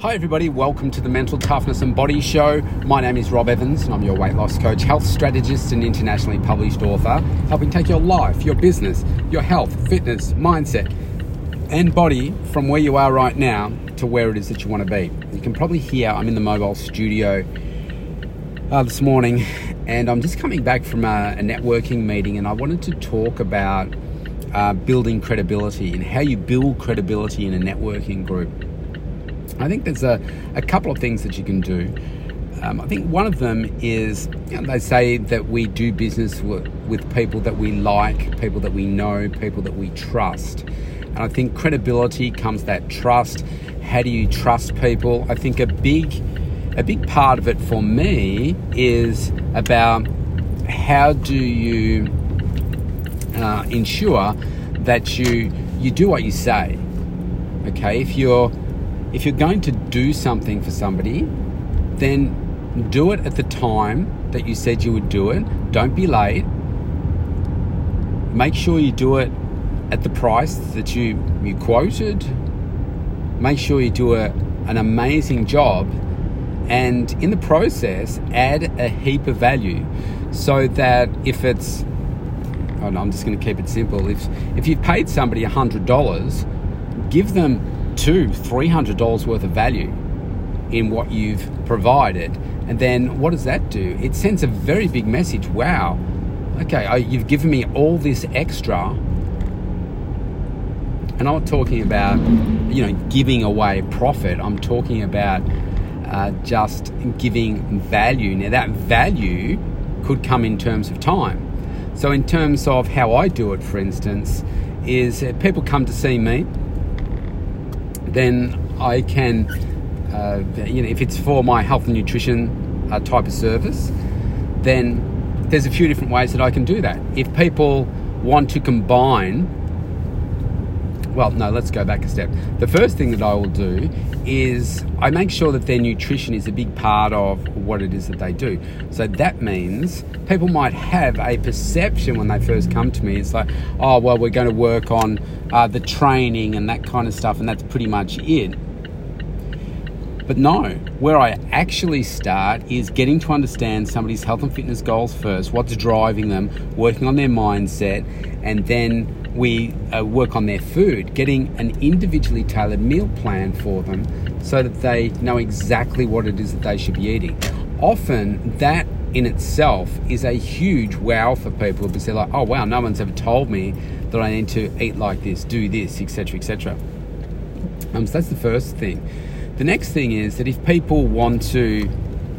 Hi, everybody. Welcome to the Mental Toughness and Body Show. My name is Rob Evans, and I'm your weight loss coach, health strategist, and internationally published author, helping take your life, your business, your health, fitness, mindset, and body from where you are right now to where it is that you want to be. You can probably hear I'm in the mobile studio uh, this morning, and I'm just coming back from a, a networking meeting, and I wanted to talk about uh, building credibility and how you build credibility in a networking group. I think there's a, a couple of things that you can do. Um, I think one of them is you know, they say that we do business with, with people that we like, people that we know, people that we trust. And I think credibility comes that trust. How do you trust people? I think a big a big part of it for me is about how do you uh, ensure that you you do what you say. Okay, if you're if you're going to do something for somebody, then do it at the time that you said you would do it. Don't be late. Make sure you do it at the price that you, you quoted. Make sure you do a, an amazing job. And in the process, add a heap of value so that if it's, oh no, I'm just going to keep it simple. If, if you've paid somebody $100, give them two, three hundred dollars worth of value in what you've provided, and then what does that do? It sends a very big message. Wow, okay, you've given me all this extra, and I'm not talking about you know giving away profit. I'm talking about uh, just giving value. Now that value could come in terms of time. So in terms of how I do it, for instance, is people come to see me then I can, uh, you know, if it's for my health and nutrition uh, type of service, then there's a few different ways that I can do that. If people want to combine, well, no, let's go back a step. The first thing that I will do is I make sure that their nutrition is a big part of what it is that they do. So that means people might have a perception when they first come to me. It's like, oh, well, we're going to work on uh, the training and that kind of stuff, and that's pretty much it. But no, where I actually start is getting to understand somebody's health and fitness goals first, what's driving them, working on their mindset, and then we uh, work on their food, getting an individually tailored meal plan for them so that they know exactly what it is that they should be eating. Often, that in itself is a huge wow for people because they're like, oh wow, no one's ever told me that I need to eat like this, do this, etc., etc. Um, so that's the first thing. The next thing is that if people want to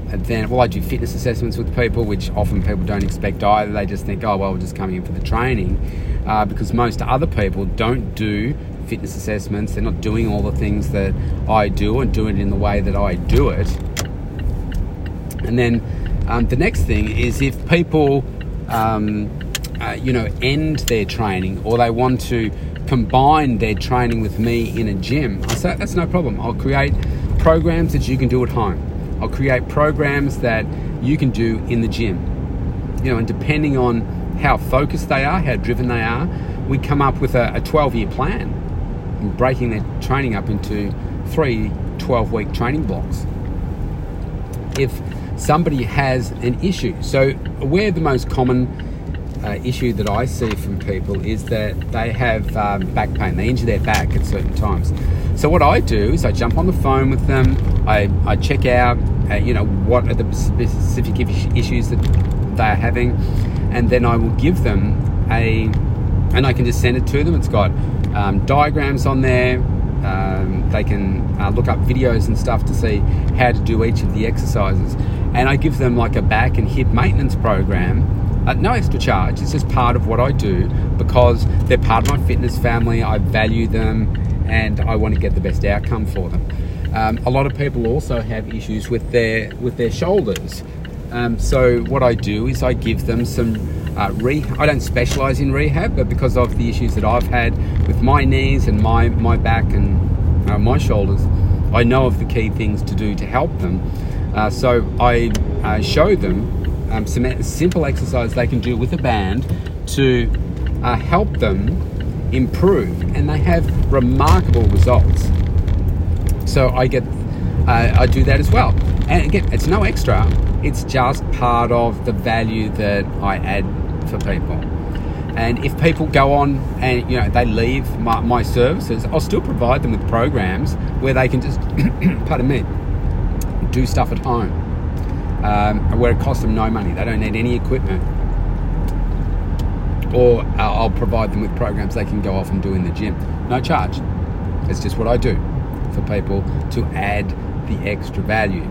then well I do fitness assessments with people which often people don't expect either they just think oh well we're just coming in for the training uh, because most other people don't do fitness assessments. They're not doing all the things that I do and doing it in the way that I do it. And then um, the next thing is if people um, uh, you know end their training or they want to combine their training with me in a gym I say that's no problem. I'll create programs that you can do at home. I'll create programs that you can do in the gym. You know, and depending on how focused they are, how driven they are, we come up with a 12 year plan, breaking their training up into three 12 week training blocks. If somebody has an issue, so where the most common uh, issue that I see from people is that they have um, back pain. They injure their back at certain times. So what I do is I jump on the phone with them. I, I check out, uh, you know, what are the specific issues that they're having, and then I will give them a, and I can just send it to them. It's got um, diagrams on there. Um, they can uh, look up videos and stuff to see how to do each of the exercises, and I give them like a back and hip maintenance program at no extra charge. It's just part of what I do because they're part of my fitness family. I value them and I want to get the best outcome for them. Um, a lot of people also have issues with their with their shoulders. Um, so what I do is I give them some uh, rehab. I don't specialize in rehab, but because of the issues that I've had with my knees and my my back and uh, my shoulders, I know of the key things to do to help them. Uh, so I uh, show them um, some simple exercise they can do with a band to uh, help them improve, and they have remarkable results. So I get uh, I do that as well. And again, it's no extra. It's just part of the value that I add for people. And if people go on and you know they leave my, my services, I'll still provide them with programs where they can just, pardon me, do stuff at home, um, where it costs them no money. They don't need any equipment, or uh, I'll provide them with programs they can go off and do in the gym, no charge. It's just what I do for people to add the extra value.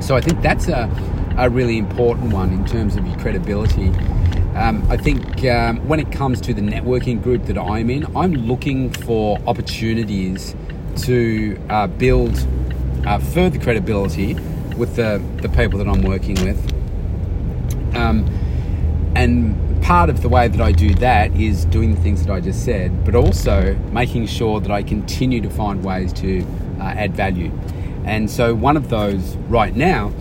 So I think that's a, a really important one in terms of your credibility um, I think um, when it comes to the networking group that I'm in, I'm looking for opportunities to uh, build uh, further credibility with the, the people that I'm working with. Um, and part of the way that I do that is doing the things that I just said, but also making sure that I continue to find ways to uh, add value. And so, one of those right now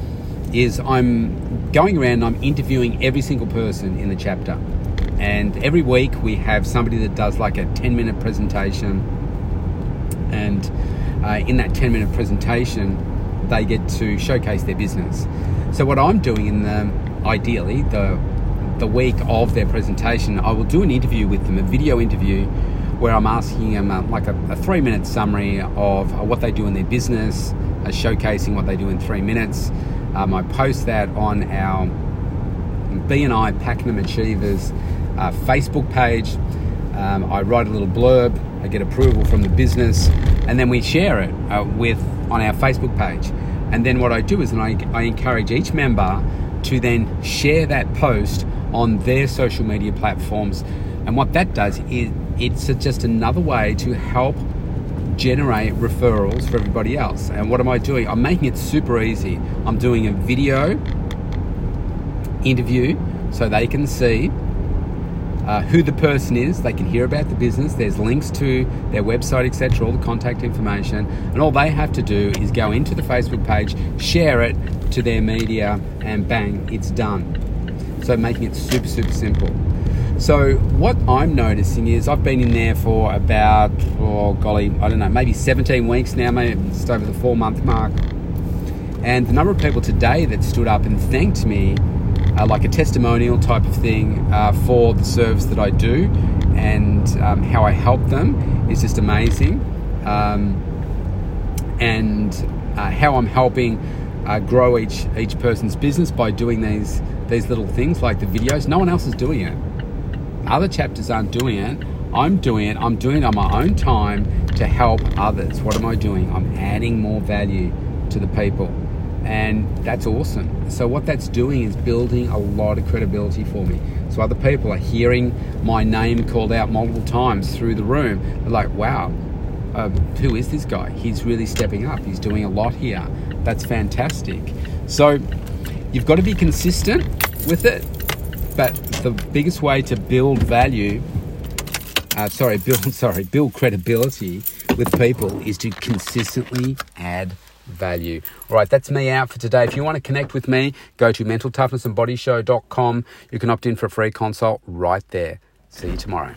is I'm going around and I'm interviewing every single person in the chapter. And every week we have somebody that does like a 10 minute presentation. And uh, in that 10 minute presentation, they get to showcase their business. So, what I'm doing in the ideally, the the week of their presentation, I will do an interview with them, a video interview, where I'm asking them uh, like a, a, three minute summary of uh, what they do in their business, showcasing what they do in three minutes, um, I post that on our BNI Pakenham Achievers uh, Facebook page. Um, I write a little blurb, I get approval from the business, and then we share it uh, with on our Facebook page. And then what I do is I, I encourage each member to then share that post on their social media platforms. And what that does is it's just another way to help generate referrals for everybody else. And what am I doing? I'm making it super easy. I'm doing a video interview so they can see uh, who the person is. They can hear about the business. There's links to their website, etc., all the contact information. And all they have to do is go into the Facebook page, share it to their media, and bang, it's done. So making it super, super simple. So what I'm noticing is I've been in there for about oh golly I don't know maybe 17 weeks now maybe just over the four month mark. And the number of people today that stood up and thanked me uh, like a testimonial type of thing uh, for the service that I do. And um, how I help them is just amazing. Um, and uh, how I'm helping uh, grow each each person's business by doing these these little things like the videos. No one else is doing it other chapters aren't doing it. I'm doing it. I'm doing it on my own time to help others. What am I doing? I'm adding more value to the people. And that's awesome. So, what that's doing is building a lot of credibility for me. So, other people are hearing my name called out multiple times through the room. They're like, wow, uh, who is this guy? He's really stepping up. He's doing a lot here. That's fantastic. So, you've got to be consistent with it but the biggest way to build value, uh, sorry, build sorry, build credibility with people is to consistently add value. All right, that's me out for today. If you want to connect with me, go to mentaltoughnessandbodyshow.com. You can opt in for a free consult right there. See you tomorrow.